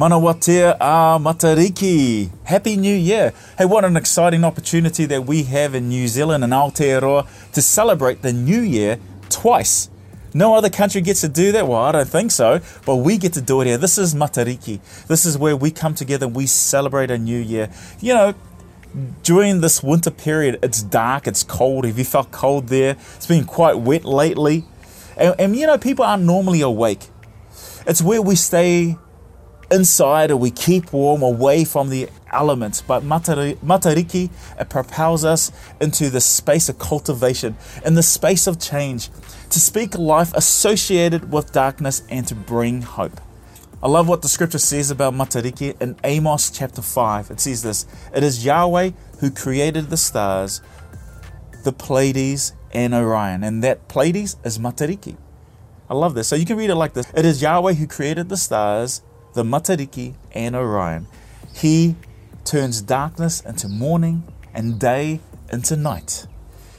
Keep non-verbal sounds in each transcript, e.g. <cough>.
Manawatia a Matariki. Happy New Year. Hey, what an exciting opportunity that we have in New Zealand and Aotearoa to celebrate the New Year twice. No other country gets to do that. Well, I don't think so, but we get to do it here. This is Matariki. This is where we come together, we celebrate a new year. You know, during this winter period, it's dark, it's cold. Have you felt cold there? It's been quite wet lately. And, and you know, people aren't normally awake. It's where we stay inside or we keep warm away from the elements. But Matariki, it propels us into the space of cultivation, in the space of change, to speak life associated with darkness and to bring hope. I love what the scripture says about Matariki in Amos chapter 5. It says this It is Yahweh who created the stars, the Pleiades, and Orion. And that Pleiades is Matariki. I love this. So you can read it like this It is Yahweh who created the stars, the Matariki, and Orion. He turns darkness into morning and day into night.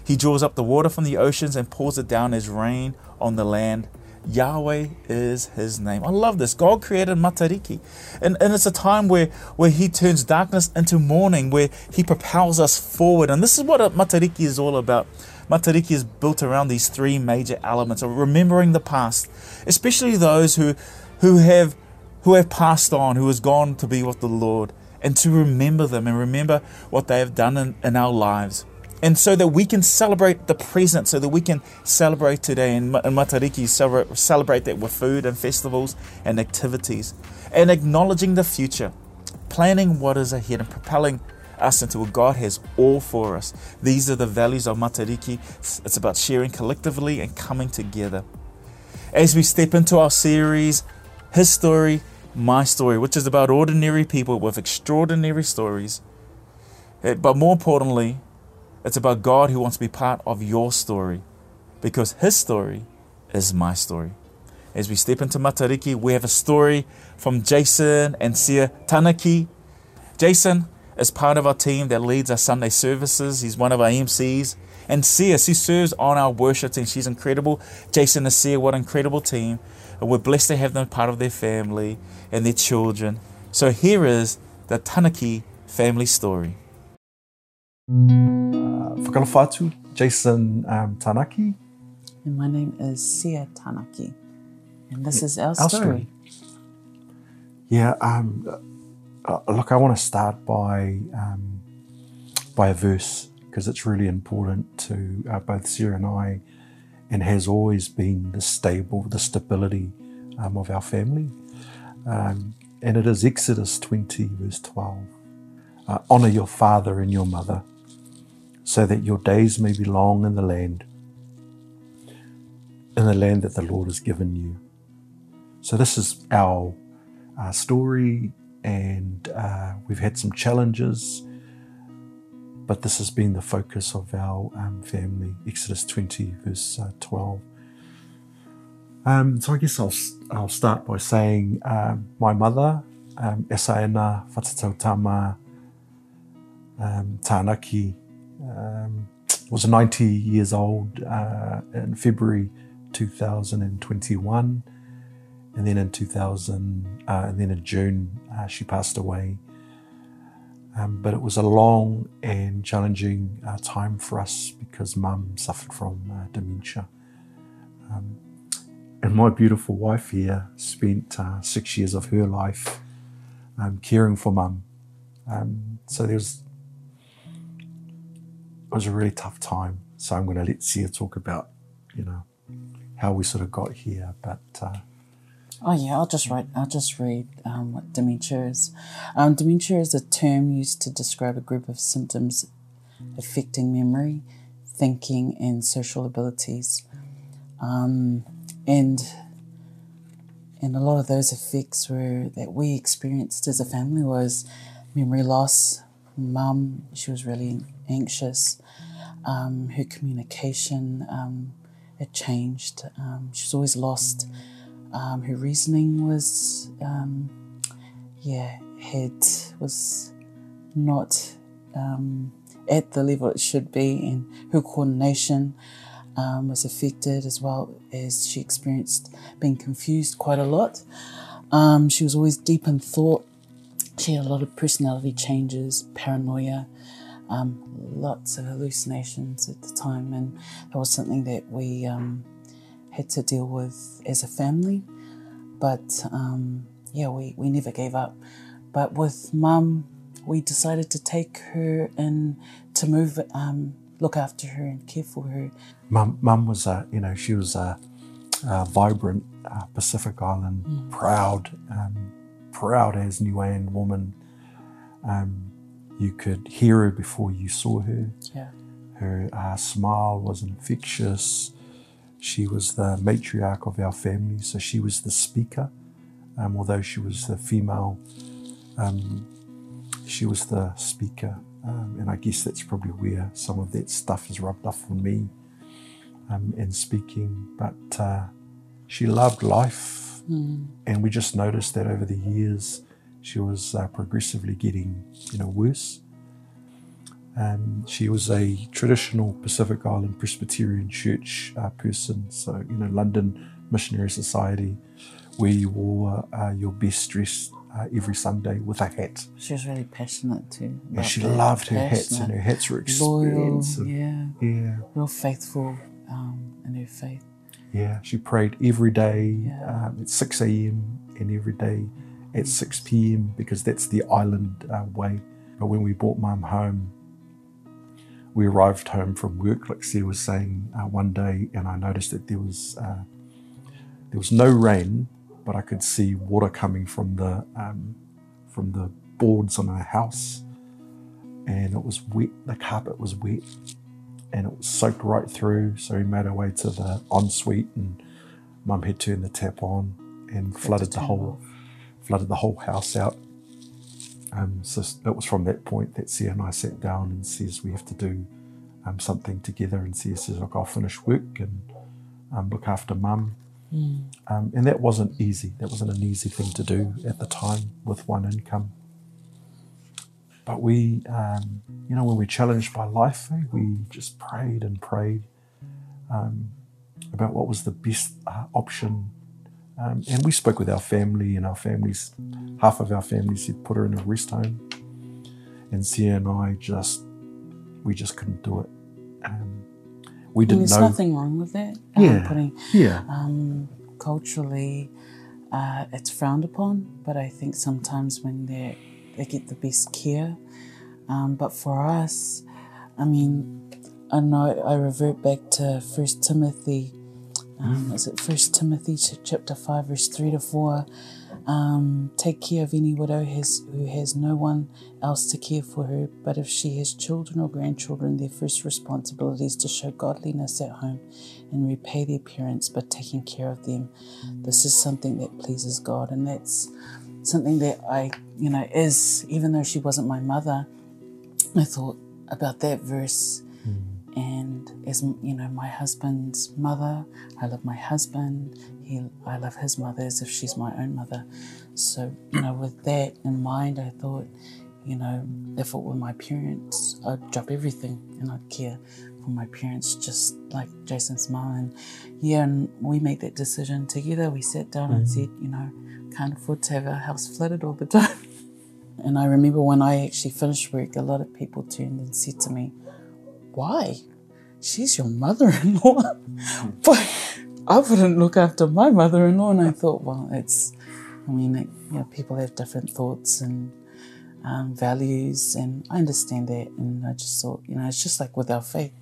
He draws up the water from the oceans and pours it down as rain on the land. Yahweh is his name. I love this. God created Matariki. And, and it's a time where, where he turns darkness into morning, where he propels us forward. And this is what Matariki is all about. Matariki is built around these three major elements of remembering the past, especially those who, who have who have passed on, who has gone to be with the Lord, and to remember them and remember what they have done in, in our lives. And so that we can celebrate the present, so that we can celebrate today. And Matariki celebrate, celebrate that with food and festivals and activities, and acknowledging the future, planning what is ahead, and propelling us into what God has all for us. These are the values of Matariki. It's about sharing collectively and coming together. As we step into our series, His Story, My Story, which is about ordinary people with extraordinary stories, eh, but more importantly, it's about God who wants to be part of your story because His story is my story. As we step into Matariki, we have a story from Jason and Sia Tanaki. Jason is part of our team that leads our Sunday services. He's one of our MCs. And Sia, she serves on our worship team. She's incredible. Jason and Sia, what an incredible team. And we're blessed to have them part of their family and their children. So here is the Tanaki family story. Whakalawhatu, Jason um, Tanaki. And my name is Sia Tanaki. And this is our, our story. story. Yeah, um, uh, look, I want to start by um, by a verse because it's really important to uh, both Sarah and I, and has always been the stable, the stability um, of our family. Um, and it is Exodus 20, verse 12. Uh, Honor your father and your mother, so that your days may be long in the land, in the land that the Lord has given you. So, this is our, our story, and uh, we've had some challenges, but this has been the focus of our um, family. Exodus 20, verse uh, 12. Um, so, I guess I'll, I'll start by saying um, my mother, um, Esaena Whatatautama um, Tānaki, um, was 90 years old uh, in February 2021, and then in 2000, uh, and then in June uh, she passed away. Um, but it was a long and challenging uh, time for us because Mum suffered from uh, dementia. Um, and my beautiful wife here spent uh, six years of her life um, caring for Mum. Um, so there's it was a really tough time. So I'm going to let Sia talk about, you know, how we sort of got here. But uh, oh yeah, I'll just write. I'll just read um, what dementia is. Um, dementia is a term used to describe a group of symptoms affecting memory, thinking, and social abilities. Um, and and a lot of those effects were that we experienced as a family was memory loss. Mum, she was really anxious. Um, her communication um, had changed. Um, she's always lost. Um, her reasoning was, um, yeah, had was not um, at the level it should be, and her coordination was affected as well as she experienced being confused quite a lot. Um, she was always deep in thought. She had a lot of personality changes, paranoia, um, lots of hallucinations at the time, and that was something that we um, had to deal with as a family. But um, yeah, we, we never gave up. But with mum, we decided to take her and to move, um, look after her and care for her. Mum, mum was a, you know, she was a, a vibrant uh, Pacific Island, proud, um, proud as Niuean woman. Um, you could hear her before you saw her. Yeah. Her uh, smile was infectious. She was the matriarch of our family, so she was the speaker. Um, although she was the female, um, she was the speaker. Um, and I guess that's probably where some of that stuff is rubbed off on me um, in speaking. But uh, she loved life, and we just noticed that over the years she was uh, progressively getting, you know, worse. Um, she was a traditional Pacific Island Presbyterian Church uh, person, so you know, London Missionary Society, where you wore uh, your best dress uh, every Sunday with a hat. She was really passionate too. About she loved her hats, and her hats were loyal, expensive. yeah, yeah, real faithful um, in her faith. yeah. She prayed every day Yeah. um, at 6 a.m. and every day at 6 p.m. because that's the island uh, way. But when we brought mum home, we arrived home from work, like Sia was saying, uh, one day, and I noticed that there was uh, there was no rain, but I could see water coming from the um, from the boards on our house, and it was wet. The carpet was wet, and it was soaked right through. So we made our way to the ensuite, and Mum had turned the tap on and flooded the whole flooded the whole house out. Um, so it was from that point that Sia and I sat down and says we have to do um, something together. And Sia says, "Look, I'll finish work and um, look after Mum." Um, and that wasn't easy. That wasn't an easy thing to do at the time with one income. But we, um, you know, when we're challenged by life, eh, we just prayed and prayed um, about what was the best uh, option. Um, and we spoke with our family, and our families, half of our families had put her in a rest home. And Sia and I just, we just couldn't do it. Um, we And didn't there's know. nothing wrong with that. Um, Yeah. putting Yeah. um, culturally, uh, it's frowned upon, but I think sometimes when they they get the best care. Um, but for us, I mean, I know I revert back to First Timothy. Um, Is it First Timothy chapter five, verse three to four? Um, take care of any widow has, who has no one else to care for her, but if she has children or grandchildren, their first responsibility is to show godliness at home and repay their parents by taking care of them. This is something that pleases God, and that's something that I, you know, is even though she wasn't my mother, I thought about that verse. And as you know, my husband's mother, I love my husband. He, I love his mother as if she's my own mother. So you know, with that in mind, I thought, you know, if it were my parents, I'd drop everything and I'd care for my parents, just like Jason's mom. And yeah, and we made that decision together. We sat down and mm-hmm. said, you know, can't afford to have our house flooded all the <laughs> time. And I remember when I actually finished work, a lot of people turned and said to me, Why? She's your mother in law. but I wouldn't look after my mother in law. And I thought, Well, it's, I mean, it, you know, people have different thoughts and um, values, and I understand that. And I just thought, you know, it's just like with our faith.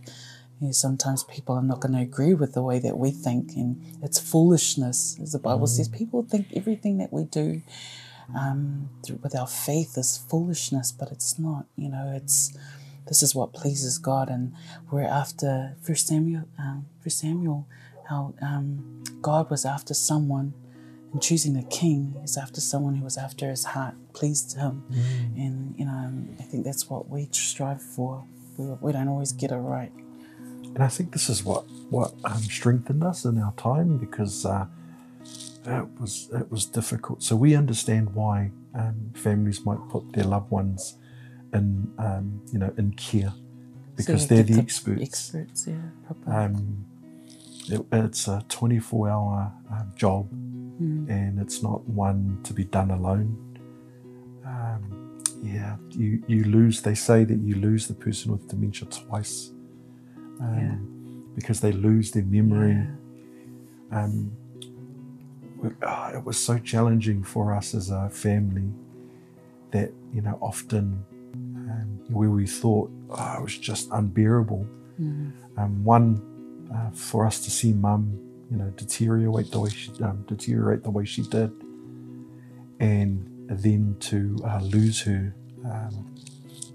You know, sometimes people are not going to agree with the way that we think, and it's foolishness, as the Bible says. People think everything that we do um, through, with our faith is foolishness, but it's not. You know, it's this is what pleases God, and we're after First Samuel. Um, First Samuel, how um, God was after someone, and choosing a king is after someone who was after his heart, pleased him, and you know, I think that's what we strive for. We, we don't always get it right. And I think this is what what um, strengthened us in our time because uh, it was it was difficult. So we understand why um, families might put their loved ones in um, you know in care because So they're you the experts. Experts, yeah. Um, it, it's a 24 hour um, job and it's not one to be done alone. Um, yeah, you, you lose, they say that you lose the person with dementia twice um, because they lose their memory. Um, we- ah, it was so challenging for us as a family that, you know, often where we thought oh, it was just unbearable. Um, one, uh, for us to see mum, you know, deteriorate the way she um, deteriorate the way she did, and then to uh, lose her, um,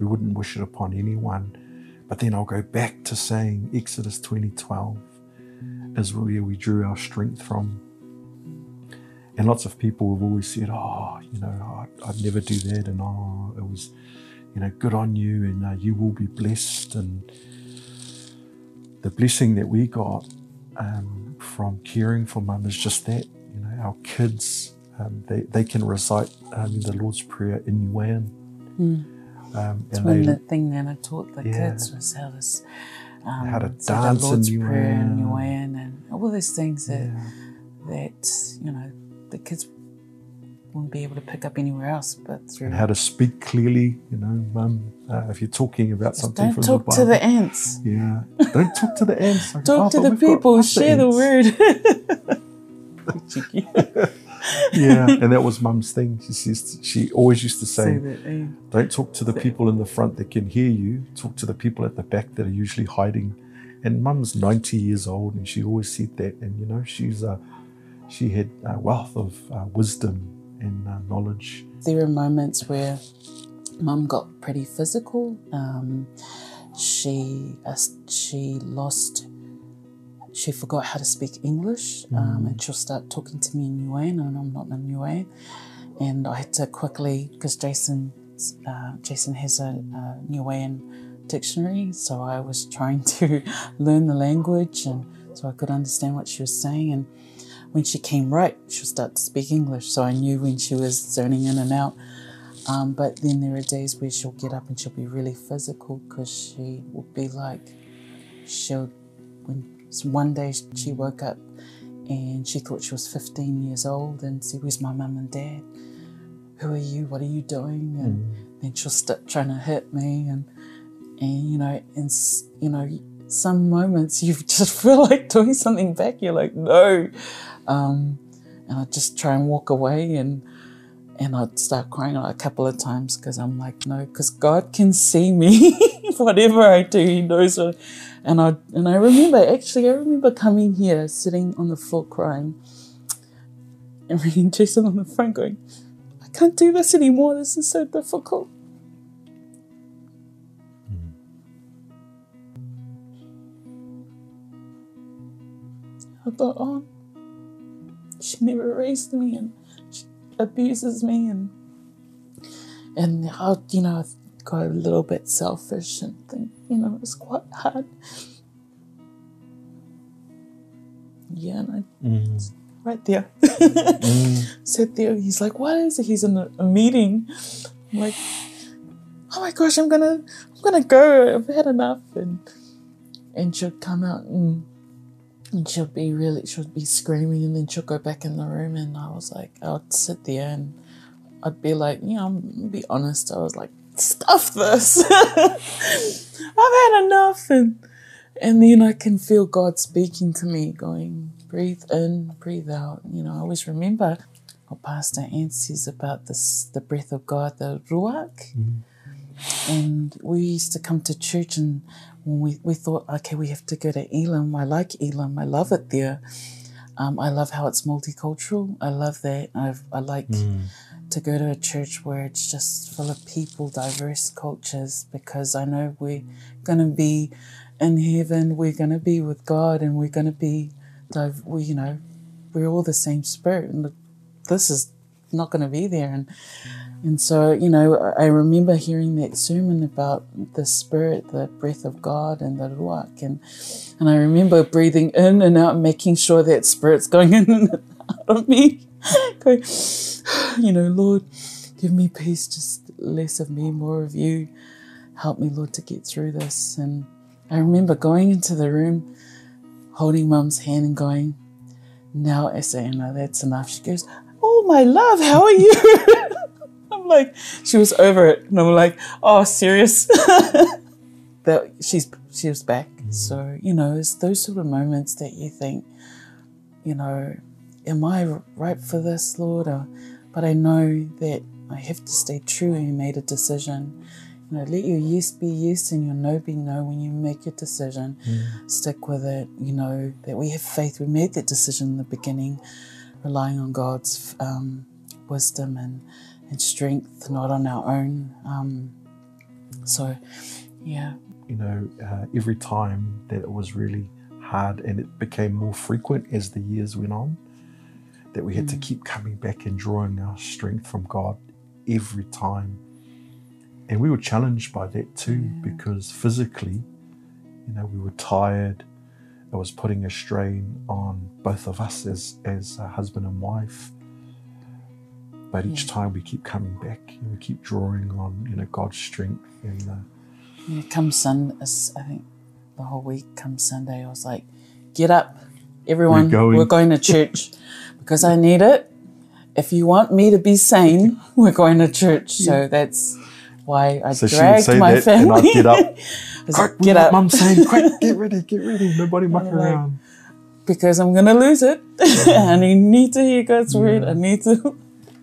we wouldn't wish it upon anyone. But then I'll go back to saying Exodus 2012 is where we drew our strength from. And lots of people have always said, "Oh, you know, I'd, I'd never do that," and "Oh, it was, you know, good on you, and uh, you will be blessed." And the blessing that we got um, from caring for mum is just that. You know, our kids, um, they, they can recite um, the Lord's Prayer in Niuean. Um, and When they, the thing that I taught the Yeah. kids was how to, um, How to say the dance in Lord's Prayer in Niuean. Niuean and all those things that, yeah, that, you know, the kids wouldn't be able to pick up anywhere else but through. and how to speak clearly. You know, mum, uh, if you're talking about something Don't from talk the to the ants. yeah, don't talk to the ants. <laughs> Like, Talk "Oh, to the people. Share the ants." word. Cheeky. <laughs> yeah, and that was mum's thing. She says she always used to Say that. eh? "Don't talk to the people in the front that can hear you. Talk to the people at the back that are usually hiding." And mum's ninety years old, and she always said that. And you know, she's a she had a wealth of uh, wisdom and uh, knowledge. there were moments where mum got pretty physical. Um, she uh, she lost. She forgot how to speak English, um, and she'll start talking to me in Niuean, and I'm not in Niuean. And I had to quickly, because Jason, uh, Jason has a, a dictionary, so I was trying <laughs> to learn the language, and so I could understand what she was saying. And when she came right, she'll start to speak English. So I knew when she was zoning in and out. Um, but then there are days where she'll get up and she'll be really physical because she will be like, she'll, when so one day she woke up and she thought she was 15 years old and said, Where's my mum and dad? Who are you? What are you doing? And then she'll start trying to hit me and, and you know, and, you know, some moments you <laughs> just feel like doing something back. You're like, no. Um, and I just try and walk away and and I'd start crying a couple of times because I'm like, no, because God can see me. <laughs> Whatever I do, He knows. What, and I and I remember actually, I remember coming here, sitting on the floor crying, and reading <laughs> Jason on the front, going, I can't do this anymore. This is so difficult. I thought, oh, she never raised me and she abuses me and and how you know I got a little bit selfish and think you know it's quite hard. Yeah, and I mm. right there <laughs> mm. said there. He's like, "What is it?" He's in a, a meeting. I'm like, "Oh my gosh, I'm gonna, I'm gonna go. I've had enough." And and she'll come out and and she'll be really, she'll be screaming, and then she'll go back in the room. And I was like, I'd sit there and I'd be like, you know, I'm be honest. I was like, stuff this. <laughs> I've had enough, and and then I can feel God speaking to me, going, breathe in, breathe out. You know, I always remember what Pastor Ann says about this, the breath of God, the ruach. Mm-hmm. And we used to come to church and when we, we thought, okay, we have to go to Elim. I like Elim. I love it there. Um, I love how it's multicultural. I love that. I've, I like to go to a church where it's just full of people, diverse cultures, because I know we're going to be in heaven. We're going to be with God and we're going to be, div- we, you know, we're all the same spirit. And this is not going to be there. And and so, you know, I remember hearing that sermon about the Spirit, the breath of God, and the Ruach. And, and I remember breathing in and out, making sure that Spirit's going <laughs> in and out of me. going, you know, Lord, give me peace, just less of me, more of you. Help me, Lord, to get through this. And I remember going into the room, holding Mum's hand and going, now know, that's enough. She goes, Oh, my love, how are you? <laughs> I'm like, she was over it. And I'm like, Oh, serious? <laughs> that she's she was back. So, you know, it's those sort of moments that you think, you know, am I right for this, Lord? Or, but I know that I have to stay true. You made a decision. You know, let your yes be yes and your no be no when you make your decision. Mm. Stick with it. You know, that we have faith. We made that decision in the beginning, relying on God's um, wisdom and, and strength, not on our own. Um, so, yeah. You know, uh, every time that it was really hard and it became more frequent as the years went on, that we had to keep coming back and drawing our strength from God every time. And we were challenged by that too, because physically, you know, we were tired. It was putting a strain on both of us as as a husband and wife. But each time we keep coming back and we keep drawing on, you know, God's strength and uh, Yeah, come Sunday, I think the whole week, come Sunday, I was like, get up, everyone, We're we're going." going, to church <laughs> because I need it. If you want me to be sane, <laughs> we're going to church. So that's why I So dragged my that, and family. I'd get up. <laughs> I was like, get up Mum's saying, <laughs> quick, get ready, get ready. Nobody muck like- around. because I'm going to lose it. <laughs> and I need to hear God's word. I need to.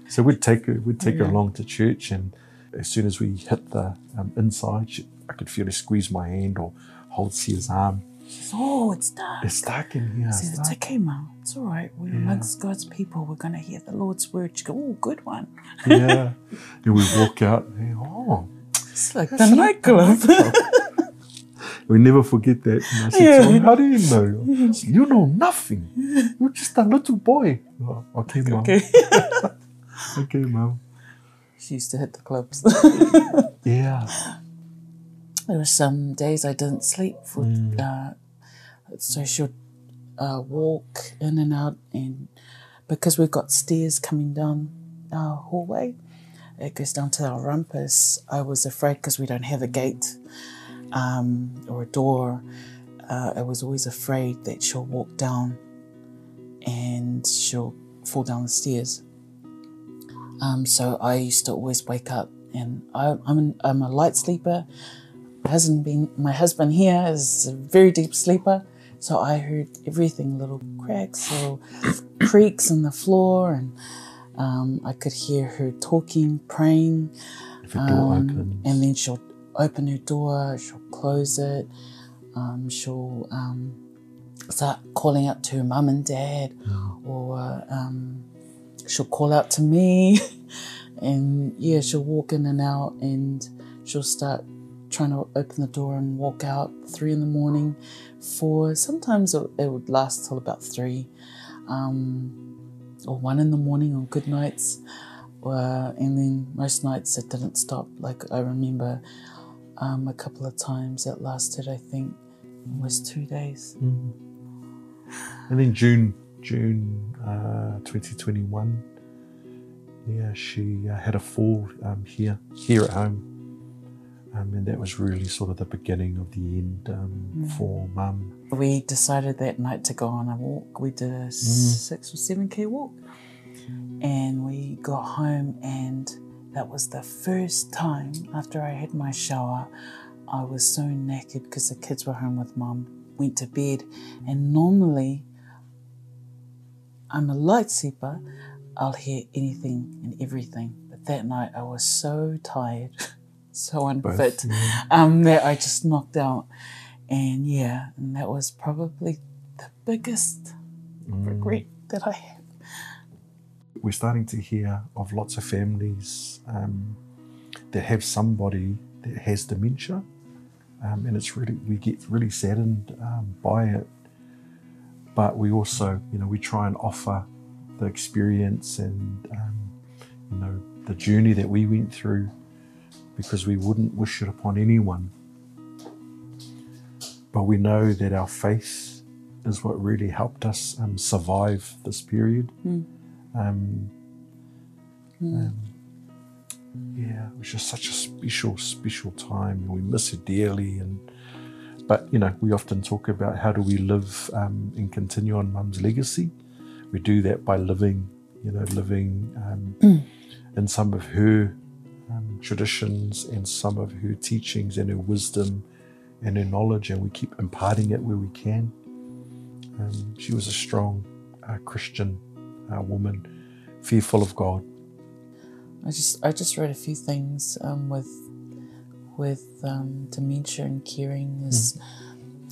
So we'd take her, we'd take her along to church, and as soon as we hit the um, inside, she, I could feel her squeeze my hand or hold Sia's arm. Oh, it's dark. It's dark in here. It's it's okay, Mum. It's all right. We're amongst God's people. We're going to hear the Lord's word. She go, oh, good one. Yeah. and we walk out. And, oh, It's like the nightclub. <laughs> we never forget that. And I said, Yeah. "So how do you know? Said, <laughs> You know nothing. You're just a little boy. Oh, okay, mom. okay. <laughs> Okay, mom. She used to hit the clubs. <laughs> Yeah. there were some days I didn't sleep for, uh, so she'd uh, walk in and out, and because we've got stairs coming down our hallway, it goes down to our rumpus. I was afraid because we don't have a gate um, or a door. Uh, I was always afraid that she'll walk down and she'll fall down the stairs. Um, so I used to always wake up, and I, I'm an, I'm a light sleeper. Hasn't been my husband here is a very deep sleeper, so I heard everything, little cracks, little <coughs> creaks in the floor, and um, I could hear her talking, praying, If a door um, and then she'll open her door, she'll close it, um, she'll um, start calling out to her mum and dad, or um, she'll call out to me, <laughs> and yeah, she'll walk in and out, and she'll start trying to open the door and walk out three in the morning, four. Sometimes it, it would last till about three, um, or one in the morning on good nights. Uh, and then most nights it didn't stop. Like I remember um, a couple of times it lasted, I think, almost two days. And then June, June uh, 2021, yeah, she uh, had a fall um, here, here at home. Um, and that was really sort of the beginning of the end um, for mum. We decided that night to go on a walk. We did a six or seven k walk, and we got home, and that was the first time after I had my shower. I was so knackered because the kids were home with mum. Went to bed, and normally I'm a light sleeper. I'll hear anything and everything, but that night I was so tired, <laughs> so unfit, um, that I just knocked out. And yeah, and that was probably the biggest regret that I have. We're starting to hear of lots of families um, that have somebody that has dementia. Um, and it's really, we get really saddened um, by it. But we also, you know, we try and offer the experience and, um, you know, the journey that we went through because we wouldn't wish it upon anyone. But we know that our faith is what really helped us um, survive this period. Um, um, yeah, it was just such a special, special time, we miss it dearly. And but you know, we often talk about how do we live um, and continue on Mum's legacy. we do that by living, you know, living um, in some of her um, traditions and some of her teachings and her wisdom and her knowledge, and we keep imparting it where we can. Um, she was a strong uh, Christian uh, woman, fearful of God. I just I just read a few things um, with with um, dementia and caring is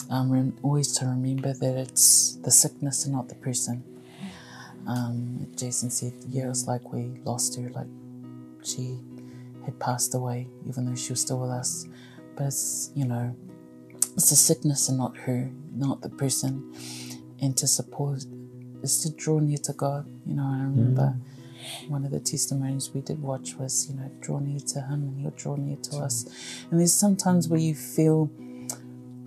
um, rem- always to remember that it's the sickness and not the person. Um, Jason said, "Yeah, it was like we lost her, like she had passed away, even though she was still with us. But it's you know, it's the sickness and not her, not the person, and to support is to draw near to God. You know, I remember." one of the testimonies we did watch was, you know, draw near to Him and He'll draw near to us. And there's sometimes where you feel,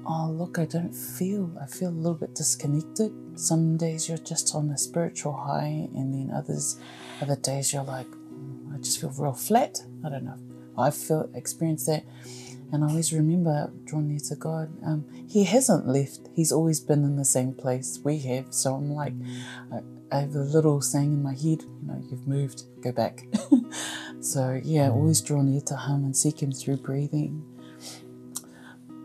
oh, look, I don't feel, I feel a little bit disconnected. Some days you're just on a spiritual high, and then others, other days you're like, "Mm, I just feel real flat. I don't know. I feel experienced that. And I always remember drawing near to God. Um, he hasn't left. He's always been in the same place we have. So I'm like, I, I have a little saying in my head, you know, you've moved, go back. <laughs> so yeah, always draw near to Him and seek Him through breathing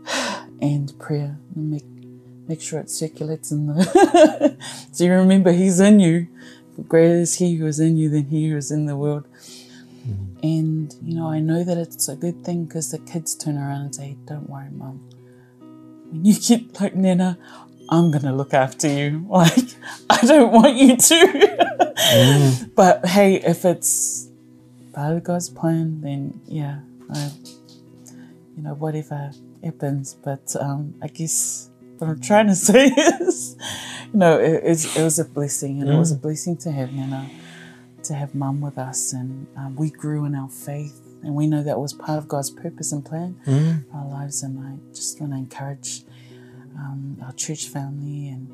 <sighs> and prayer. And make make sure it circulates in the. <laughs> so you remember He's in you. Greater is He who is in you than He who is in the world. And you know, I know that it's a good thing because the kids turn around and say, "Don't worry, mum. When you get like Nana, I'm gonna look after you. <laughs> Like I don't want you to, <laughs> but hey, if it's part of God's plan, then yeah, I, you know, whatever happens. But um, I guess what I'm trying to <laughs> say is, you know, it, it was a blessing, and it was a blessing to have Nana to have mum with us, and um, we grew in our faith, and we know that was part of God's purpose and plan for our lives. And I just want to encourage um, our church family and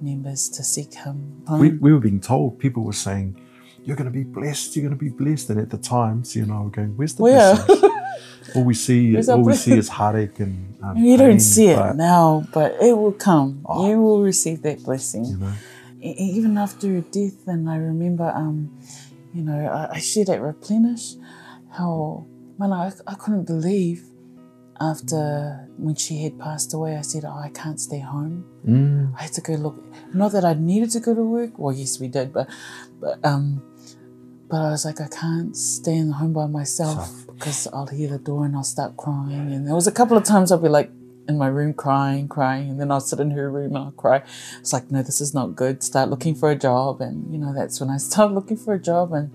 members to seek Him. We, we were being told, people were saying, you're going to be blessed, you're going to be blessed. And at the time, so and I were going, where's the yeah. blessing? <laughs> all we see, Where's all we see is heartache and um, you pain, don't see it now, but it will come. Oh. You will receive that blessing. You know, even after her death, and I remember, um, you know, I, I shared at Replenish how, man, I, I couldn't believe after when she had passed away, I said, Oh, I can't stay home. Mm. I had to go look. Not that I needed to go to work. Well, yes, we did, but, but, um, but I was like, I can't stay in the home by myself Self. because I'll hear the door and I'll start crying. And there was a couple of times I'll be like in my room crying, crying, and then I'll sit in her room and I'll cry. It's like, no, this is not good. Start looking for a job. And, you know, that's when I <laughs> started looking for a job. And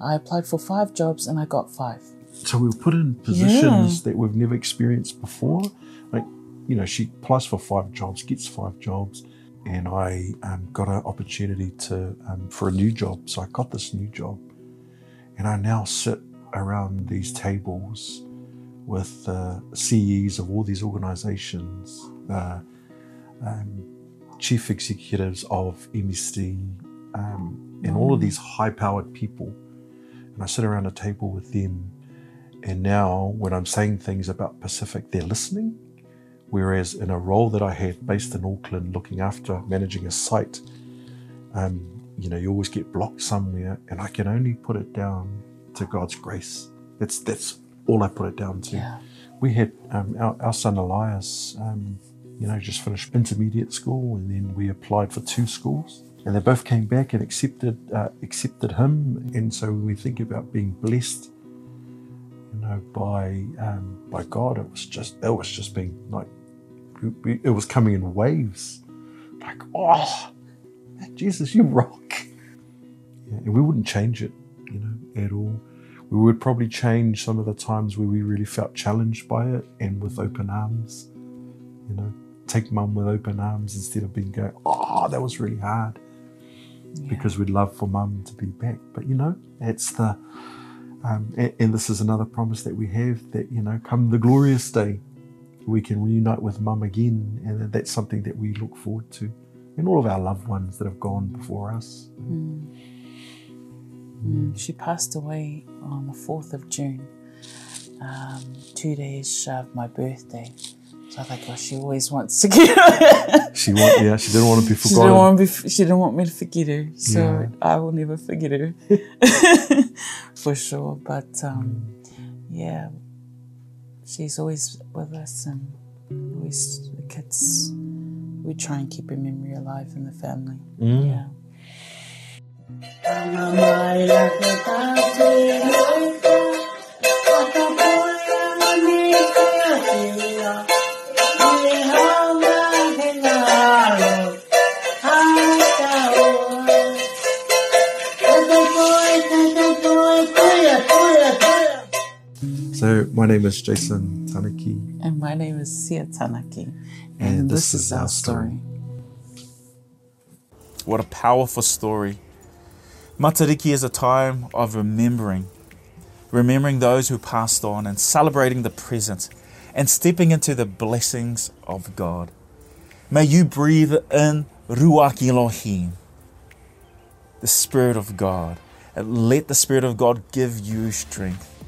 I applied for five jobs and I got five. So we were put in positions that we've never experienced before. Like, you know, she applies for five jobs, gets five jobs, and I um, got an opportunity to um, for a new job. So I got this new job, and I now sit around these tables with uh, CEs of all these organisations, uh, um, chief executives of MSD, um, and all of these high-powered people. And I sit around a table with them and now, when I'm saying things about Pacific, they're listening. Whereas in a role that I had based in Auckland, looking after managing a site, um, you know, you always get blocked somewhere, and I can only put it down to God's grace. That's that's all I put it down to. Yeah. We had um, our, our son Elias, um, you know, just finished intermediate school, and then we applied for two schools, and they both came back and accepted uh, accepted him. And so when we think about being blessed you know, by um, by God. It was just it was just being like it was coming in waves, like oh, Jesus, you rock. Yeah, and we wouldn't change it, you know, at all. We would probably change some of the times where we really felt challenged by it and with open arms, you know, take mum with open arms instead of being going, oh, that was really hard. Because we'd love for mum to be back. But you know, it's the um, and, and this is another promise that we have that you know, come the glorious day, we can reunite with mum again, and that's something that we look forward to, and all of our loved ones that have gone before us. Mm, She passed away on the 4th of June, um, two days shy of my birthday. So I thought, well, she always wants to <laughs> get. She want, yeah, she didn't want to be she forgotten. didn't want be. She didn't want me to forget her. So Yeah. I will never forget her, <laughs> for sure. But um, yeah, she's always with us, and always the kids. We try and keep her memory alive in the family. Yeah. So my name is Jason Tanaki. And my name is Sia Tanaki, and, And this, this is our story. What a powerful story. Matariki is a time of remembering, remembering those who passed on and celebrating the present and stepping into the blessings of God. May you breathe in Ruach Elohim, the Spirit of God, and let the Spirit of God give you strength.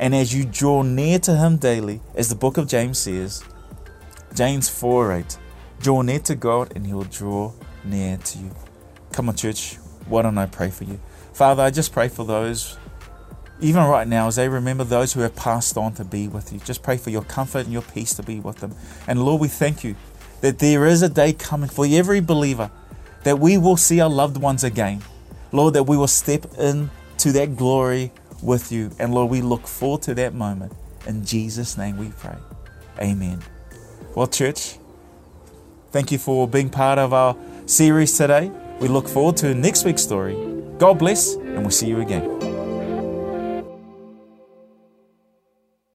And as you draw near to Him daily, as the book of James says, James 4 8, draw near to God and He will draw near to you. Come on, church, why don't I pray for you? Father, I just pray for those, even right now, as they remember those who have passed on to be with you. Just pray for your comfort and your peace to be with them. And Lord, we thank you that there is a day coming for every believer that we will see our loved ones again. Lord, that we will step into that glory with you. And Lord, we look forward to that moment. In Jesus' name we pray. Amen. Well, church, thank you for being part of our series today. We look forward to next week's story. God bless, and we'll see you again.